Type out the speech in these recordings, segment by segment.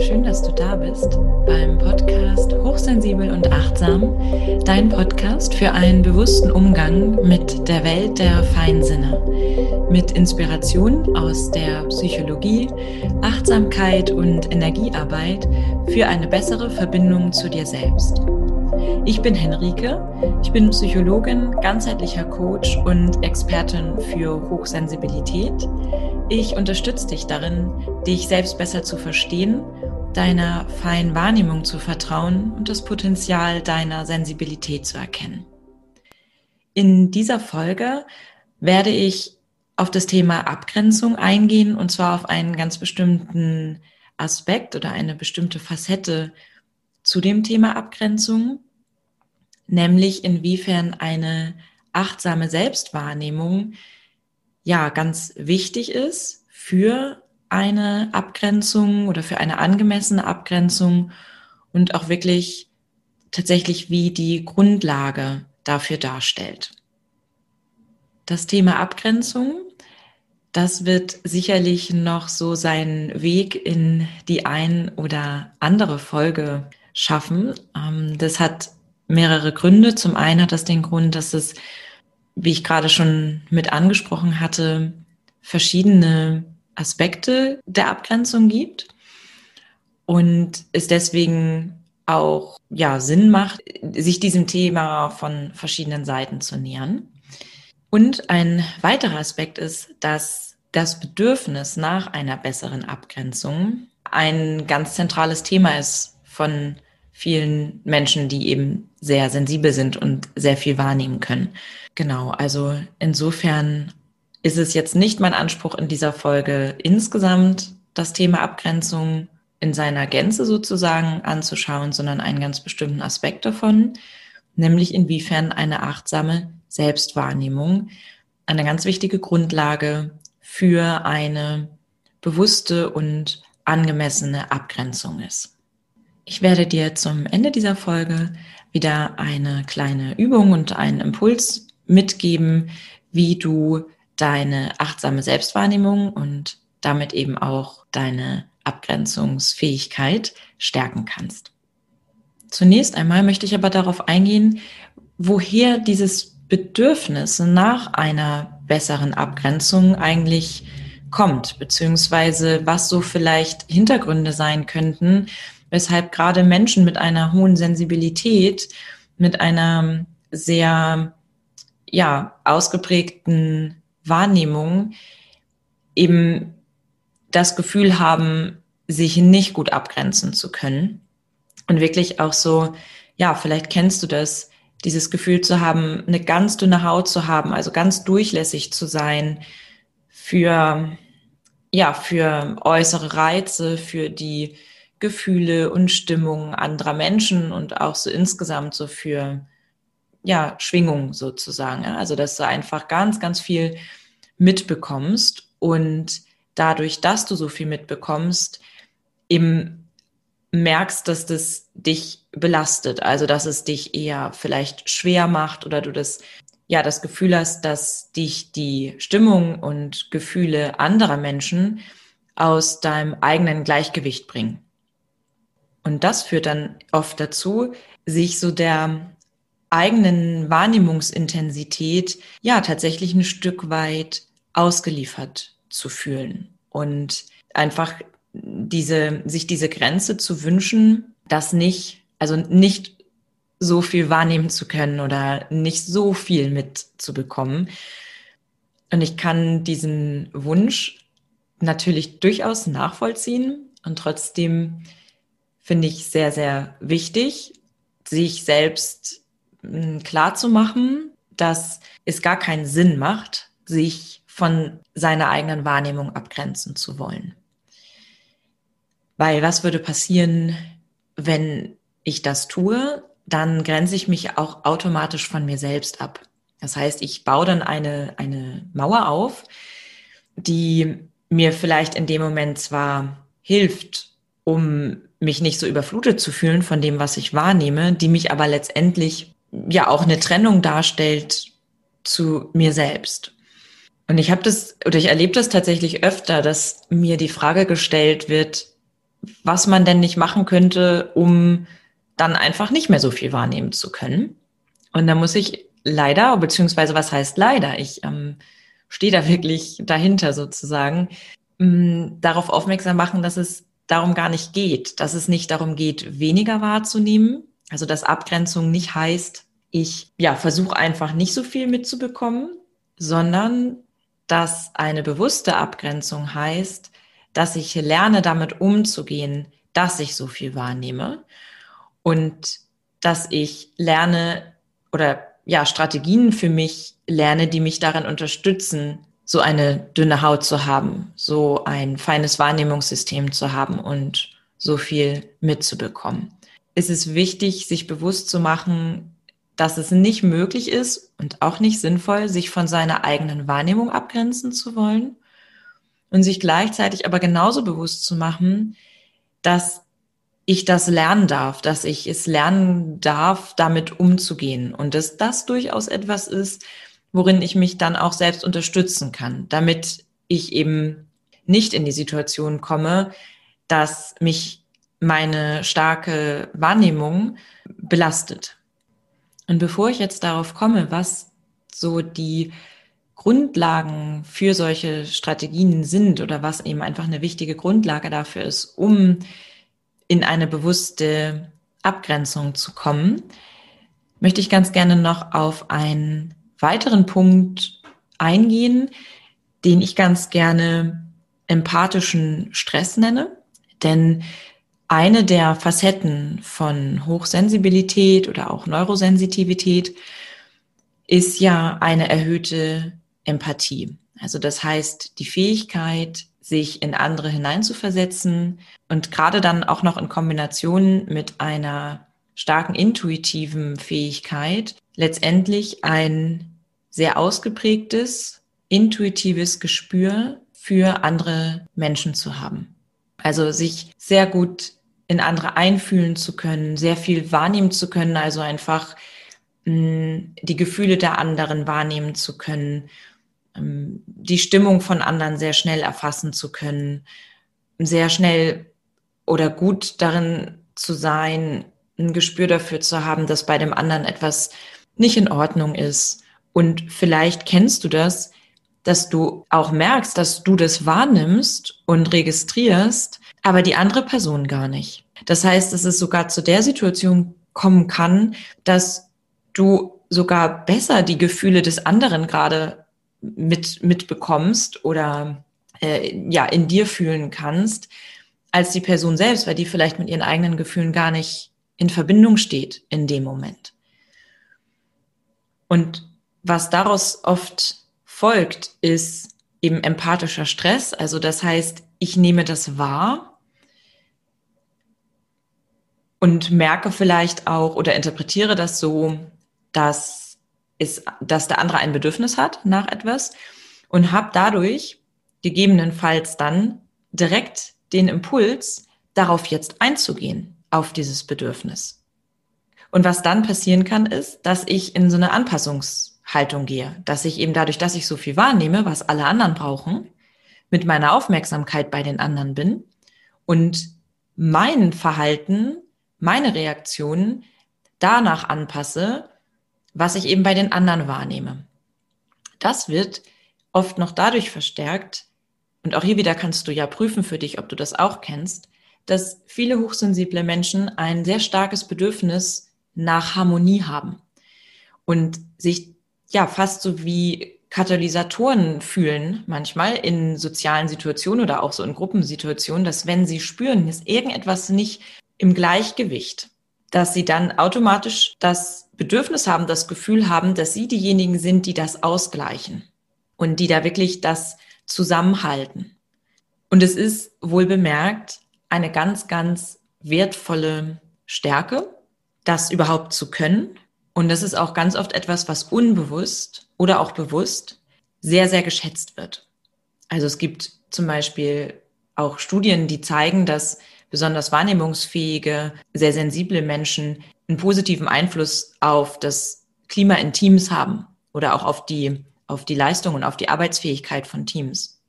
schön, dass du da bist beim Podcast Hochsensibel und Achtsam, dein Podcast für einen bewussten Umgang mit der Welt der Feinsinne, mit Inspiration aus der Psychologie, Achtsamkeit und Energiearbeit für eine bessere Verbindung zu dir selbst. Ich bin Henrike, ich bin Psychologin, ganzheitlicher Coach und Expertin für Hochsensibilität. Ich unterstütze dich darin, dich selbst besser zu verstehen, deiner feinen Wahrnehmung zu vertrauen und das Potenzial deiner Sensibilität zu erkennen. In dieser Folge werde ich auf das Thema Abgrenzung eingehen und zwar auf einen ganz bestimmten Aspekt oder eine bestimmte Facette zu dem Thema Abgrenzung, nämlich inwiefern eine achtsame Selbstwahrnehmung ja ganz wichtig ist für eine Abgrenzung oder für eine angemessene Abgrenzung und auch wirklich tatsächlich wie die Grundlage dafür darstellt. Das Thema Abgrenzung, das wird sicherlich noch so seinen Weg in die ein oder andere Folge schaffen. Ähm, das hat mehrere Gründe. Zum einen hat das den Grund, dass es wie ich gerade schon mit angesprochen hatte, verschiedene Aspekte der Abgrenzung gibt und es deswegen auch ja Sinn macht, sich diesem Thema von verschiedenen Seiten zu nähern. Und ein weiterer Aspekt ist, dass das Bedürfnis nach einer besseren Abgrenzung ein ganz zentrales Thema ist von vielen Menschen, die eben sehr sensibel sind und sehr viel wahrnehmen können. Genau, also insofern ist es jetzt nicht mein Anspruch in dieser Folge insgesamt das Thema Abgrenzung in seiner Gänze sozusagen anzuschauen, sondern einen ganz bestimmten Aspekt davon, nämlich inwiefern eine achtsame Selbstwahrnehmung eine ganz wichtige Grundlage für eine bewusste und angemessene Abgrenzung ist. Ich werde dir zum Ende dieser Folge wieder eine kleine Übung und einen Impuls mitgeben, wie du deine achtsame Selbstwahrnehmung und damit eben auch deine Abgrenzungsfähigkeit stärken kannst. Zunächst einmal möchte ich aber darauf eingehen, woher dieses Bedürfnis nach einer besseren Abgrenzung eigentlich kommt, beziehungsweise was so vielleicht Hintergründe sein könnten, weshalb gerade Menschen mit einer hohen Sensibilität, mit einer sehr ja, ausgeprägten Wahrnehmung eben das Gefühl haben, sich nicht gut abgrenzen zu können. Und wirklich auch so, ja, vielleicht kennst du das, dieses Gefühl zu haben, eine ganz dünne Haut zu haben, also ganz durchlässig zu sein für, ja, für äußere Reize, für die Gefühle und Stimmungen anderer Menschen und auch so insgesamt so für ja, Schwingung sozusagen. Also, dass du einfach ganz, ganz viel mitbekommst und dadurch, dass du so viel mitbekommst, eben merkst, dass das dich belastet, also dass es dich eher vielleicht schwer macht oder du das ja das Gefühl hast, dass dich die Stimmung und Gefühle anderer Menschen aus deinem eigenen Gleichgewicht bringen. Und das führt dann oft dazu, sich so der eigenen Wahrnehmungsintensität ja tatsächlich ein Stück weit ausgeliefert zu fühlen und einfach diese, sich diese Grenze zu wünschen, das nicht, also nicht so viel wahrnehmen zu können oder nicht so viel mitzubekommen. Und ich kann diesen Wunsch natürlich durchaus nachvollziehen und trotzdem finde ich sehr, sehr wichtig, sich selbst klar zu machen, dass es gar keinen Sinn macht, sich von seiner eigenen Wahrnehmung abgrenzen zu wollen. Weil was würde passieren, wenn ich das tue? Dann grenze ich mich auch automatisch von mir selbst ab. Das heißt, ich baue dann eine, eine Mauer auf, die mir vielleicht in dem Moment zwar hilft, um mich nicht so überflutet zu fühlen von dem, was ich wahrnehme, die mich aber letztendlich ja auch eine Trennung darstellt zu mir selbst. Und ich habe das oder ich erlebe das tatsächlich öfter, dass mir die Frage gestellt wird, was man denn nicht machen könnte, um dann einfach nicht mehr so viel wahrnehmen zu können. Und da muss ich leider, beziehungsweise was heißt leider, ich ähm, stehe da wirklich dahinter sozusagen, ähm, darauf aufmerksam machen, dass es darum gar nicht geht, dass es nicht darum geht, weniger wahrzunehmen, also dass Abgrenzung nicht heißt, ich ja versuche einfach nicht so viel mitzubekommen, sondern dass eine bewusste Abgrenzung heißt, dass ich lerne, damit umzugehen, dass ich so viel wahrnehme und dass ich lerne oder ja, Strategien für mich lerne, die mich darin unterstützen, so eine dünne Haut zu haben, so ein feines Wahrnehmungssystem zu haben und so viel mitzubekommen. Es ist wichtig, sich bewusst zu machen, dass es nicht möglich ist und auch nicht sinnvoll, sich von seiner eigenen Wahrnehmung abgrenzen zu wollen und sich gleichzeitig aber genauso bewusst zu machen, dass ich das lernen darf, dass ich es lernen darf, damit umzugehen und dass das durchaus etwas ist, worin ich mich dann auch selbst unterstützen kann, damit ich eben nicht in die Situation komme, dass mich meine starke Wahrnehmung belastet. Und bevor ich jetzt darauf komme, was so die Grundlagen für solche Strategien sind oder was eben einfach eine wichtige Grundlage dafür ist, um in eine bewusste Abgrenzung zu kommen, möchte ich ganz gerne noch auf einen weiteren Punkt eingehen, den ich ganz gerne empathischen Stress nenne. Denn eine der Facetten von Hochsensibilität oder auch Neurosensitivität ist ja eine erhöhte Empathie. Also das heißt, die Fähigkeit, sich in andere hineinzuversetzen und gerade dann auch noch in Kombination mit einer starken intuitiven Fähigkeit letztendlich ein sehr ausgeprägtes, intuitives Gespür für andere Menschen zu haben. Also sich sehr gut in andere einfühlen zu können, sehr viel wahrnehmen zu können, also einfach mh, mm, die Gefühle der anderen wahrnehmen zu können ähm, die Stimmung von anderen sehr schnell erfassen zu können, sehr schnell oder gut darin zu sein, ein Gespür dafür zu haben, dass bei dem anderen etwas nicht in Ordnung ist. Und vielleicht kennst du das, dass du auch merkst, dass du das wahrnimmst und registrierst, aber die andere Person gar nicht. Das heißt, dass es sogar zu der Situation kommen kann, dass du sogar besser die Gefühle des anderen gerade mit, mitbekommst oder äh, ja in dir fühlen kannst, als die Person selbst, weil die vielleicht mit ihren eigenen Gefühlen gar nicht in Verbindung steht in dem Moment. Und was daraus oft folgt, ist eben empathischer Stress. Also das heißt, ich nehme das wahr und merke vielleicht auch oder interpretiere das so, dass ist, dass der andere ein Bedürfnis hat nach etwas und habe dadurch gegebenenfalls dann direkt den Impuls, darauf jetzt einzugehen, auf dieses Bedürfnis. Und was dann passieren kann, ist, dass ich in so eine Anpassungshaltung gehe, dass ich eben dadurch, dass ich so viel wahrnehme, was alle anderen brauchen, mit meiner Aufmerksamkeit bei den anderen bin und mein Verhalten, meine Reaktionen danach anpasse, was ich eben bei den anderen wahrnehme. Das wird oft noch dadurch verstärkt, und auch hier wieder kannst du ja prüfen für dich, ob du das auch kennst, dass viele hochsensible Menschen ein sehr starkes Bedürfnis nach Harmonie haben und sich ja fast so wie Katalysatoren fühlen manchmal in sozialen Situationen oder auch so in Gruppensituationen, dass wenn sie spüren, ist irgendetwas nicht im Gleichgewicht, dass sie dann automatisch das Bedürfnis haben, das Gefühl haben, dass sie diejenigen sind, die das ausgleichen und die da wirklich das zusammenhalten. Und es ist wohl bemerkt eine ganz, ganz wertvolle Stärke, das überhaupt zu können. Und das ist auch ganz oft etwas, was unbewusst oder auch bewusst sehr, sehr geschätzt wird. Also es gibt zum Beispiel auch Studien, die zeigen, dass besonders wahrnehmungsfähige, sehr sensible Menschen einen positiven Einfluss auf das Klima in Teams haben oder auch auf die, auf die Leistung und auf die Arbeitsfähigkeit von Teams,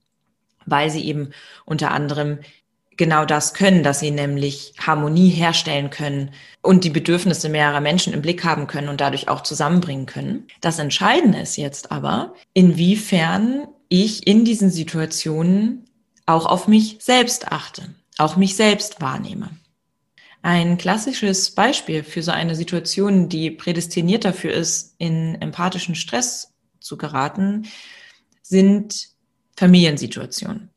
weil sie eben unter anderem genau das können, dass sie nämlich Harmonie herstellen können und die Bedürfnisse mehrerer Menschen im Blick haben können und dadurch auch zusammenbringen können. Das Entscheidende ist jetzt aber, inwiefern ich in diesen Situationen auch auf mich selbst achte, auch mich selbst wahrnehme. Ein klassisches Beispiel für so eine Situation, die prädestiniert dafür ist, in empathischen Stress zu geraten, sind Familiensituationen.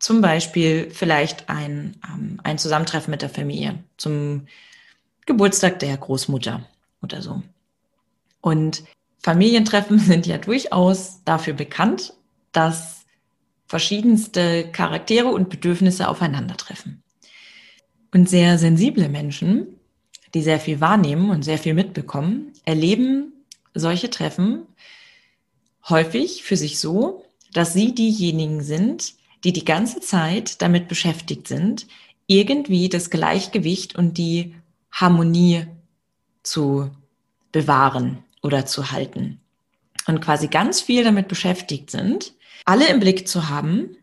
Zum Beispiel vielleicht ein, ähm, ein Zusammentreffen mit der Familie zum Geburtstag der Großmutter oder so. Und Familientreffen sind ja durchaus dafür bekannt, dass verschiedenste Charaktere und Bedürfnisse aufeinandertreffen. Und sehr sensible Menschen, die sehr viel wahrnehmen und sehr viel mitbekommen, erleben solche Treffen häufig für sich so, dass sie diejenigen sind, die die ganze Zeit damit beschäftigt sind, irgendwie das Gleichgewicht und die Harmonie zu bewahren oder zu halten. Und quasi ganz viel damit beschäftigt sind, alle im Blick zu haben,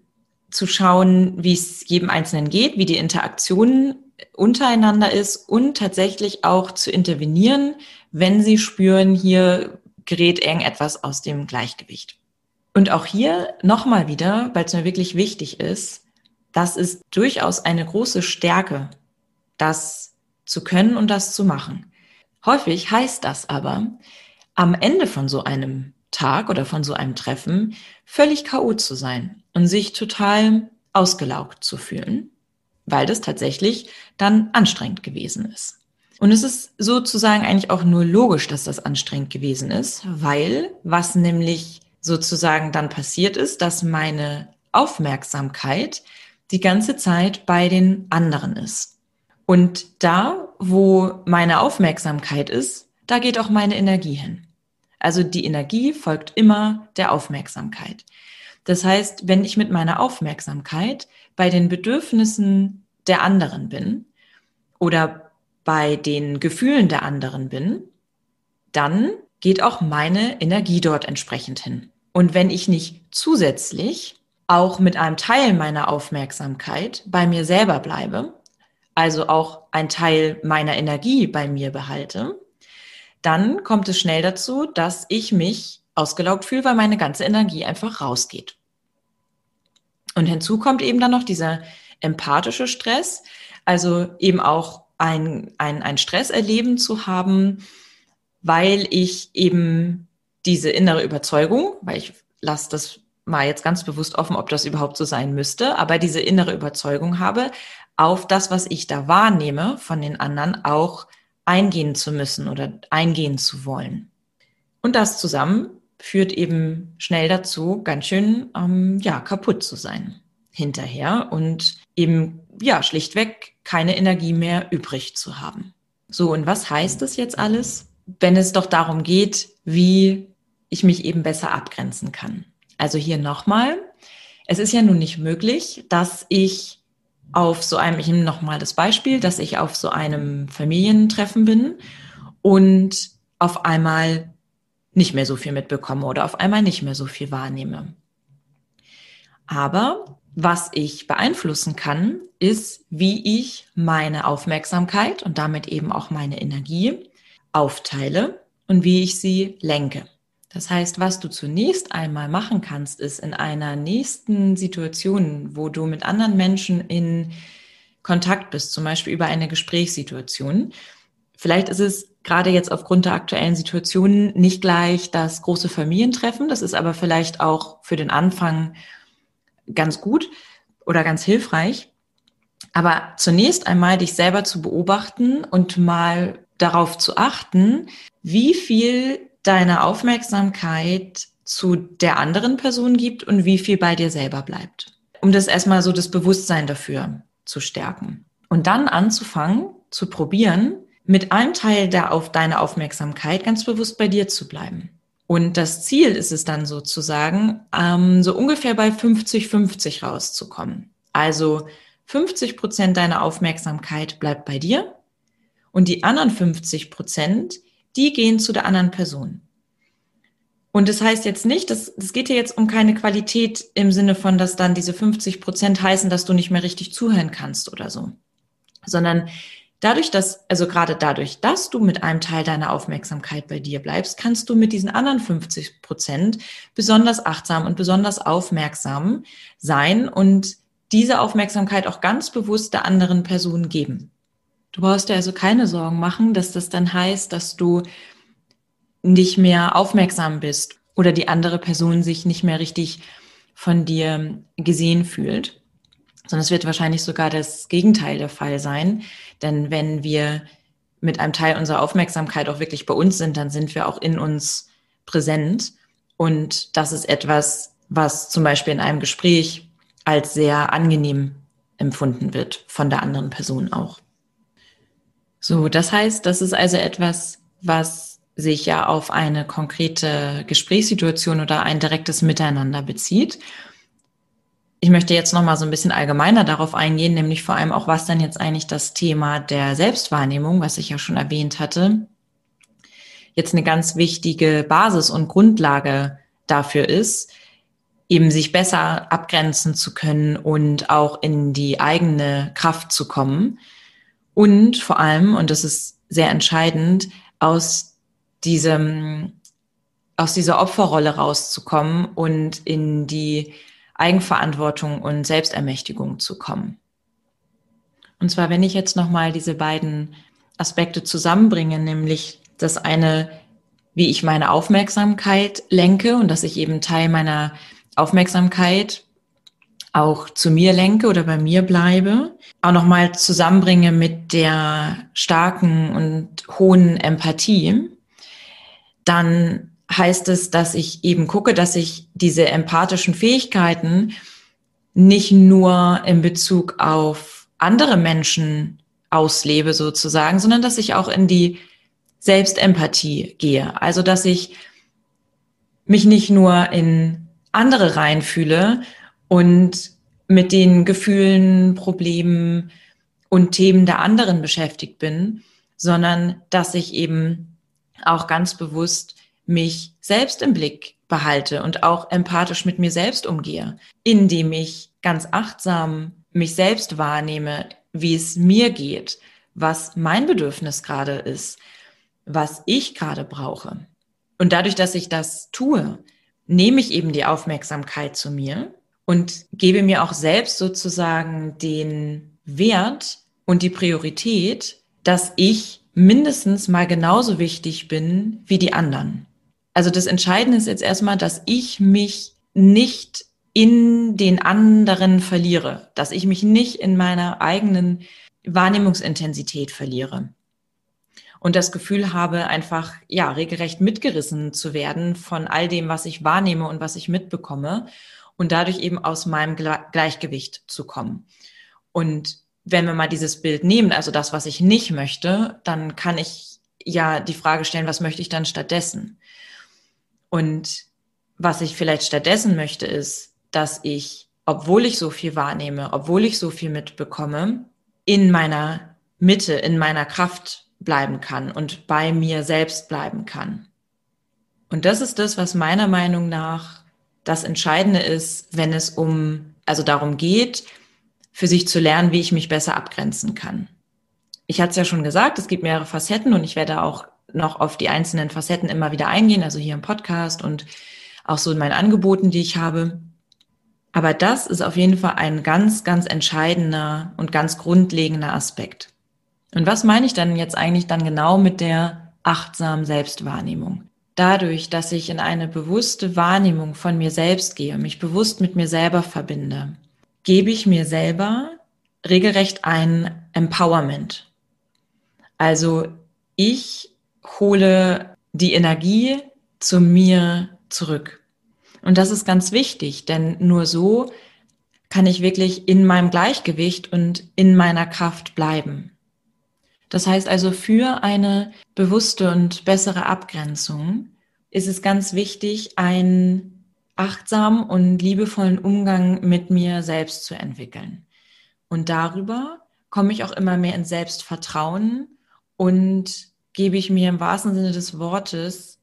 zu schauen, wie es jedem Einzelnen geht, wie die Interaktion untereinander ist und tatsächlich auch zu intervenieren, wenn sie spüren, hier gerät irgendetwas aus dem Gleichgewicht. Und auch hier nochmal wieder, weil es mir wirklich wichtig ist, das ist durchaus eine große Stärke, das zu können und das zu machen. Häufig heißt das aber, am Ende von so einem Tag oder von so einem Treffen völlig K.O. zu sein und sich total ausgelaugt zu fühlen, weil das tatsächlich dann anstrengend gewesen ist. Und es ist sozusagen eigentlich auch nur logisch, dass das anstrengend gewesen ist, weil was nämlich sozusagen dann passiert ist, dass meine Aufmerksamkeit die ganze Zeit bei den anderen ist. Und da, wo meine Aufmerksamkeit ist, da geht auch meine Energie hin. Also die Energie folgt immer der Aufmerksamkeit. Das heißt, wenn ich mit meiner Aufmerksamkeit bei den Bedürfnissen der anderen bin oder bei den Gefühlen der anderen bin, dann geht auch meine Energie dort entsprechend hin. Und wenn ich nicht zusätzlich auch mit einem Teil meiner Aufmerksamkeit bei mir selber bleibe, also auch ein Teil meiner Energie bei mir behalte, dann kommt es schnell dazu, dass ich mich ausgelaugt fühle, weil meine ganze Energie einfach rausgeht. Und hinzu kommt eben dann noch dieser empathische Stress, also eben auch ein, ein, ein Stress erleben zu haben, weil ich eben diese innere Überzeugung, weil ich lasse das mal jetzt ganz bewusst offen, ob das überhaupt so sein müsste, aber diese innere Überzeugung habe, auf das, was ich da wahrnehme von den anderen, auch eingehen zu müssen oder eingehen zu wollen. Und das zusammen führt eben schnell dazu, ganz schön ähm, ja kaputt zu sein hinterher und eben ja schlichtweg keine Energie mehr übrig zu haben. So und was heißt das jetzt alles, wenn es doch darum geht, wie ich mich eben besser abgrenzen kann. Also hier nochmal, es ist ja nun nicht möglich, dass ich auf so einem, ich nehme nochmal das Beispiel, dass ich auf so einem Familientreffen bin und auf einmal nicht mehr so viel mitbekomme oder auf einmal nicht mehr so viel wahrnehme. Aber was ich beeinflussen kann, ist, wie ich meine Aufmerksamkeit und damit eben auch meine Energie aufteile und wie ich sie lenke. Das heißt, was du zunächst einmal machen kannst, ist in einer nächsten Situation, wo du mit anderen Menschen in Kontakt bist, zum Beispiel über eine Gesprächssituation. Vielleicht ist es gerade jetzt aufgrund der aktuellen Situation nicht gleich das große Familientreffen. Das ist aber vielleicht auch für den Anfang ganz gut oder ganz hilfreich. Aber zunächst einmal dich selber zu beobachten und mal darauf zu achten, wie viel deine Aufmerksamkeit zu der anderen Person gibt und wie viel bei dir selber bleibt. Um das erstmal so das Bewusstsein dafür zu stärken. Und dann anzufangen, zu probieren, mit einem Teil der auf deine Aufmerksamkeit ganz bewusst bei dir zu bleiben. Und das Ziel ist es dann sozusagen, ähm, so ungefähr bei 50-50 rauszukommen. Also 50 Prozent deiner Aufmerksamkeit bleibt bei dir und die anderen 50 Prozent die gehen zu der anderen Person. Und das heißt jetzt nicht, es das geht hier jetzt um keine Qualität im Sinne von, dass dann diese 50 Prozent heißen, dass du nicht mehr richtig zuhören kannst oder so, sondern dadurch, dass, also gerade dadurch, dass du mit einem Teil deiner Aufmerksamkeit bei dir bleibst, kannst du mit diesen anderen 50 Prozent besonders achtsam und besonders aufmerksam sein und diese Aufmerksamkeit auch ganz bewusst der anderen Person geben. Du brauchst dir also keine Sorgen machen, dass das dann heißt, dass du nicht mehr aufmerksam bist oder die andere Person sich nicht mehr richtig von dir gesehen fühlt, sondern es wird wahrscheinlich sogar das Gegenteil der Fall sein. Denn wenn wir mit einem Teil unserer Aufmerksamkeit auch wirklich bei uns sind, dann sind wir auch in uns präsent. Und das ist etwas, was zum Beispiel in einem Gespräch als sehr angenehm empfunden wird von der anderen Person auch. So, das heißt, das ist also etwas, was sich ja auf eine konkrete Gesprächssituation oder ein direktes Miteinander bezieht. Ich möchte jetzt noch mal so ein bisschen allgemeiner darauf eingehen, nämlich vor allem auch, was dann jetzt eigentlich das Thema der Selbstwahrnehmung, was ich ja schon erwähnt hatte, jetzt eine ganz wichtige Basis und Grundlage dafür ist, eben sich besser abgrenzen zu können und auch in die eigene Kraft zu kommen. Und vor allem, und das ist sehr entscheidend, aus diesem, aus dieser Opferrolle rauszukommen und in die Eigenverantwortung und Selbstermächtigung zu kommen. Und zwar, wenn ich jetzt nochmal diese beiden Aspekte zusammenbringe, nämlich das eine, wie ich meine Aufmerksamkeit lenke und dass ich eben Teil meiner Aufmerksamkeit auch zu mir lenke oder bei mir bleibe, auch nochmal zusammenbringe mit der starken und hohen Empathie, dann heißt es, dass ich eben gucke, dass ich diese empathischen Fähigkeiten nicht nur in Bezug auf andere Menschen auslebe sozusagen, sondern dass ich auch in die Selbstempathie gehe. Also dass ich mich nicht nur in andere reinfühle und mit den Gefühlen, Problemen und Themen der anderen beschäftigt bin, sondern dass ich eben auch ganz bewusst mich selbst im Blick behalte und auch empathisch mit mir selbst umgehe, indem ich ganz achtsam mich selbst wahrnehme, wie es mir geht, was mein Bedürfnis gerade ist, was ich gerade brauche. Und dadurch, dass ich das tue, nehme ich eben die Aufmerksamkeit zu mir und gebe mir auch selbst sozusagen den Wert und die Priorität, dass ich mindestens mal genauso wichtig bin wie die anderen. Also das Entscheidende ist jetzt erstmal, dass ich mich nicht in den anderen verliere, dass ich mich nicht in meiner eigenen Wahrnehmungsintensität verliere und das Gefühl habe, einfach ja regelrecht mitgerissen zu werden von all dem, was ich wahrnehme und was ich mitbekomme und dadurch eben aus meinem Gleichgewicht zu kommen. Und wenn wir mal dieses Bild nehmen, also das, was ich nicht möchte, dann kann ich ja die Frage stellen, was möchte ich dann stattdessen? Und was ich vielleicht stattdessen möchte, ist, dass ich, obwohl ich so viel wahrnehme, obwohl ich so viel mitbekomme, in meiner Mitte, in meiner Kraft bleiben kann und bei mir selbst bleiben kann. Und das ist das, was meiner Meinung nach das Entscheidende ist, wenn es um, also darum geht, für sich zu lernen, wie ich mich besser abgrenzen kann. Ich hatte es ja schon gesagt, es gibt mehrere Facetten und ich werde auch noch auf die einzelnen Facetten immer wieder eingehen, also hier im Podcast und auch so in meinen Angeboten, die ich habe. Aber das ist auf jeden Fall ein ganz, ganz entscheidender und ganz grundlegender Aspekt. Und was meine ich dann jetzt eigentlich dann genau mit der achtsamen Selbstwahrnehmung? Dadurch, dass ich in eine bewusste Wahrnehmung von mir selbst gehe, mich bewusst mit mir selber verbinde, gebe ich mir selber regelrecht ein Empowerment. Also ich hole die Energie zu mir zurück. Und das ist ganz wichtig, denn nur so kann ich wirklich in meinem Gleichgewicht und in meiner Kraft bleiben. Das heißt also, für eine bewusste und bessere Abgrenzung ist es ganz wichtig, ein achtsamen und liebevollen Umgang mit mir selbst zu entwickeln. Und darüber komme ich auch immer mehr ins Selbstvertrauen und gebe ich mir im wahrsten Sinne des Wortes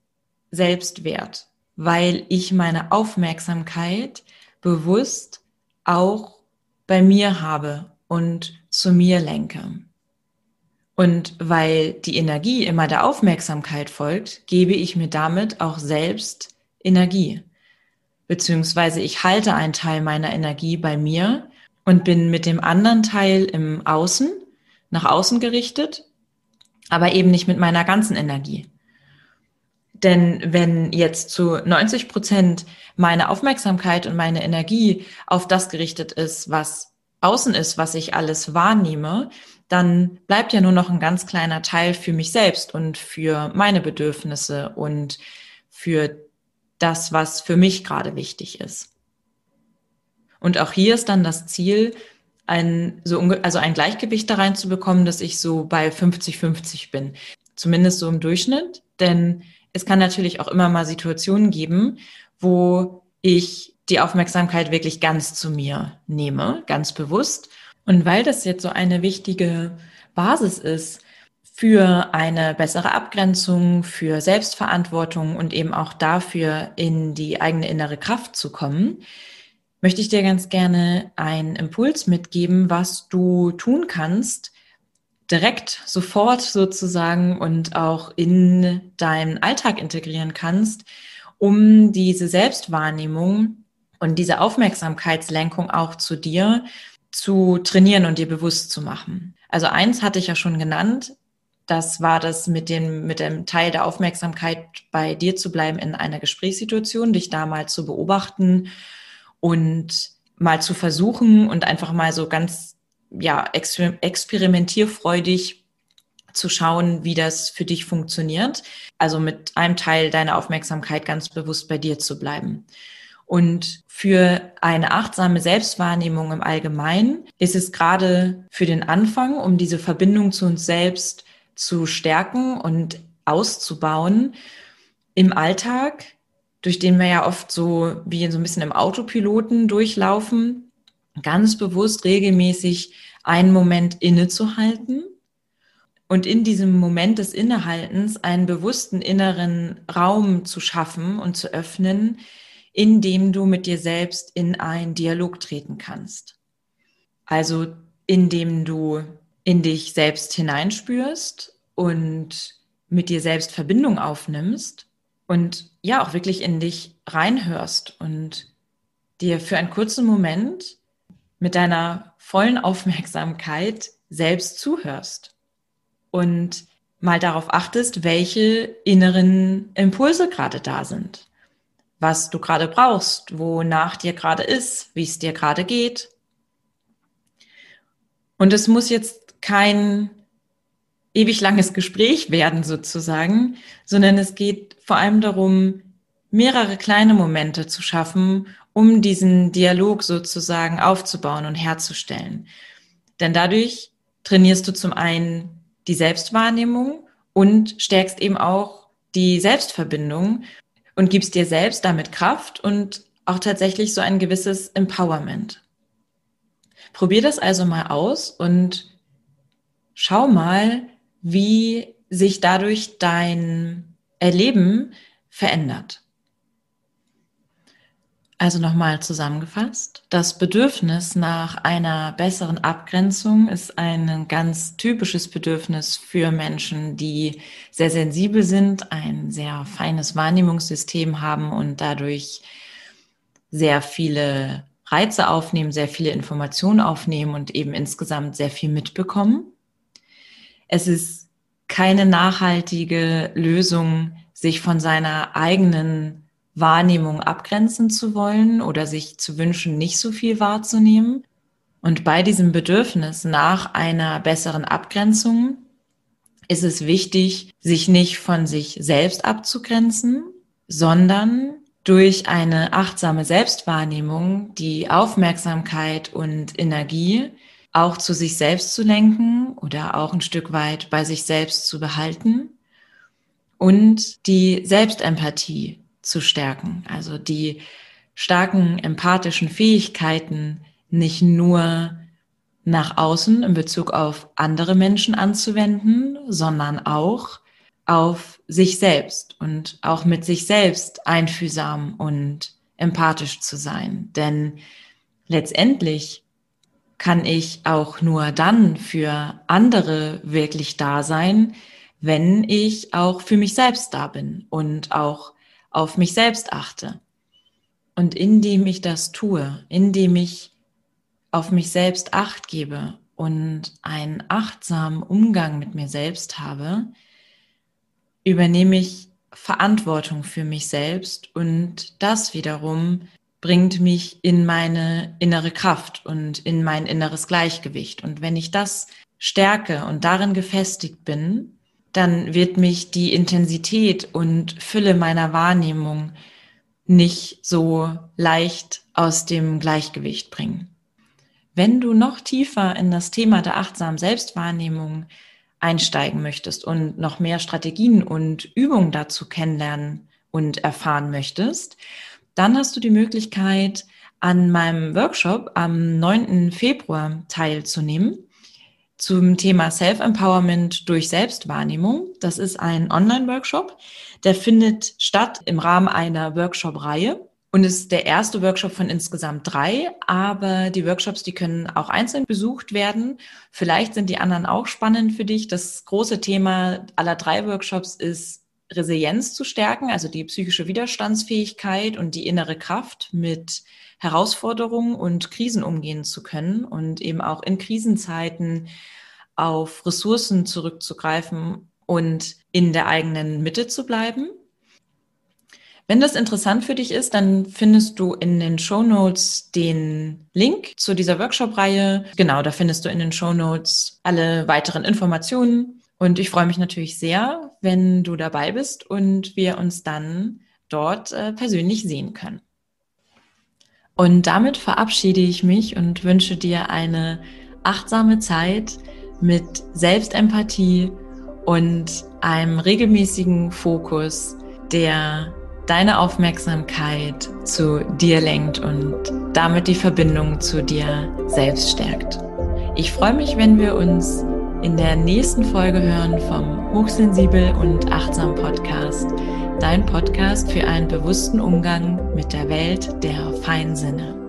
Selbstwert. weil ich meine Aufmerksamkeit bewusst auch bei mir habe und zu mir lenke. Und weil die Energie immer der Aufmerksamkeit folgt, gebe ich mir damit auch selbst Energie. Beziehungsweise ich halte einen Teil meiner Energie bei mir und bin mit dem anderen Teil im Außen, nach außen gerichtet, aber eben nicht mit meiner ganzen Energie. Denn wenn jetzt zu 90 Prozent meine Aufmerksamkeit und meine Energie auf das gerichtet ist, was außen ist, was ich alles wahrnehme, dann bleibt ja nur noch ein ganz kleiner Teil für mich selbst und für meine Bedürfnisse und für das, was für mich gerade wichtig ist. Und auch hier ist dann das Ziel, ein, so, also ein Gleichgewicht da reinzubekommen, dass ich so bei 50-50 bin. Zumindest so im Durchschnitt. Denn es kann natürlich auch immer mal Situationen geben, wo ich die Aufmerksamkeit wirklich ganz zu mir nehme, ganz bewusst. Und weil das jetzt so eine wichtige Basis ist für eine bessere Abgrenzung, für Selbstverantwortung und eben auch dafür, in die eigene innere Kraft zu kommen, möchte ich dir ganz gerne einen Impuls mitgeben, was du tun kannst, direkt sofort sozusagen und auch in deinen Alltag integrieren kannst, um diese Selbstwahrnehmung und diese Aufmerksamkeitslenkung auch zu dir zu trainieren und dir bewusst zu machen. Also eins hatte ich ja schon genannt, das war das mit dem, mit dem Teil der Aufmerksamkeit bei dir zu bleiben in einer Gesprächssituation, dich da mal zu beobachten und mal zu versuchen und einfach mal so ganz ja, exper experimentierfreudig zu schauen, wie das für dich funktioniert. Also mit einem Teil deiner Aufmerksamkeit ganz bewusst bei dir zu bleiben. Und für eine achtsame Selbstwahrnehmung im Allgemeinen ist es gerade für den Anfang, um diese Verbindung zu uns selbst zu stärken und auszubauen, im Alltag, durch den wir ja oft so wie so ein bisschen im Autopiloten durchlaufen, ganz bewusst regelmäßig einen Moment innezuhalten und in diesem Moment des Innehaltens einen bewussten inneren Raum zu schaffen und zu öffnen, in dem du mit dir selbst in einen Dialog treten kannst. Also indem du in dich selbst hineinspürst und mit dir selbst Verbindung aufnimmst und ja auch wirklich in dich reinhörst und dir für einen kurzen Moment mit deiner vollen Aufmerksamkeit selbst zuhörst und mal darauf achtest, welche inneren Impulse gerade da sind, was du gerade brauchst, wonach dir gerade ist, wie es dir gerade geht. Und es muss jetzt kein ewig langes Gespräch werden sozusagen, sondern es geht vor allem darum, mehrere kleine Momente zu schaffen, um diesen Dialog sozusagen aufzubauen und herzustellen. Denn dadurch trainierst du zum einen die Selbstwahrnehmung und stärkst eben auch die Selbstverbindung und gibst dir selbst damit Kraft und auch tatsächlich so ein gewisses Empowerment. Probier das also mal aus und schau mal, wie sich dadurch dein Erleben verändert. Also nochmal zusammengefasst. Das Bedürfnis nach einer besseren Abgrenzung ist ein ganz typisches Bedürfnis für Menschen, die sehr sensibel sind, ein sehr feines Wahrnehmungssystem haben und dadurch sehr viele Reize aufnehmen, sehr viele Informationen aufnehmen und eben insgesamt sehr viel mitbekommen. Es ist keine nachhaltige Lösung, sich von seiner eigenen Wahrnehmung abgrenzen zu wollen oder sich zu wünschen, nicht so viel wahrzunehmen. Und bei diesem Bedürfnis nach einer besseren Abgrenzung ist es wichtig, sich nicht von sich selbst abzugrenzen, sondern durch eine achtsame Selbstwahrnehmung die Aufmerksamkeit und Energie auch zu sich selbst zu lenken oder auch ein Stück weit bei sich selbst zu behalten und die Selbstempathie zu stärken. Also die starken empathischen Fähigkeiten nicht nur nach außen in Bezug auf andere Menschen anzuwenden, sondern auch auf sich selbst und auch mit sich selbst einfühlsam und empathisch zu sein. Denn letztendlich kann ich auch nur dann für andere wirklich da sein, wenn ich auch für mich selbst da bin und auch auf mich selbst achte. Und indem ich das tue, indem ich auf mich selbst acht gebe und einen achtsamen Umgang mit mir selbst habe, übernehme ich Verantwortung für mich selbst und das wiederum bringt mich in meine innere Kraft und in mein inneres Gleichgewicht. Und wenn ich das stärke und darin gefestigt bin, dann wird mich die Intensität und Fülle meiner Wahrnehmung nicht so leicht aus dem Gleichgewicht bringen. Wenn du noch tiefer in das Thema der achtsamen Selbstwahrnehmung einsteigen möchtest und noch mehr Strategien und Übungen dazu kennenlernen und erfahren möchtest, dann hast du die Möglichkeit, an meinem Workshop am 9. Februar teilzunehmen zum Thema Self-Empowerment durch Selbstwahrnehmung. Das ist ein Online-Workshop, der findet statt im Rahmen einer Workshop-Reihe und ist der erste Workshop von insgesamt drei, aber die Workshops, die können auch einzeln besucht werden. Vielleicht sind die anderen auch spannend für dich. Das große Thema aller drei Workshops ist Resilienz zu stärken, also die psychische Widerstandsfähigkeit und die innere Kraft mit Herausforderungen und Krisen umgehen zu können und eben auch in Krisenzeiten auf Ressourcen zurückzugreifen und in der eigenen Mitte zu bleiben. Wenn das interessant für dich ist, dann findest du in den Show Notes den Link zu dieser Workshop-Reihe. Genau, da findest du in den Show Notes alle weiteren Informationen. Und ich freue mich natürlich sehr, wenn du dabei bist und wir uns dann dort äh, persönlich sehen können. Und damit verabschiede ich mich und wünsche dir eine achtsame Zeit mit Selbstempathie und einem regelmäßigen Fokus, der deine Aufmerksamkeit zu dir lenkt und damit die Verbindung zu dir selbst stärkt. Ich freue mich, wenn wir uns in der nächsten Folge hören vom Hochsensibel und Achtsam Podcast, dein Podcast für einen bewussten Umgang mit der Welt der Feinsinne.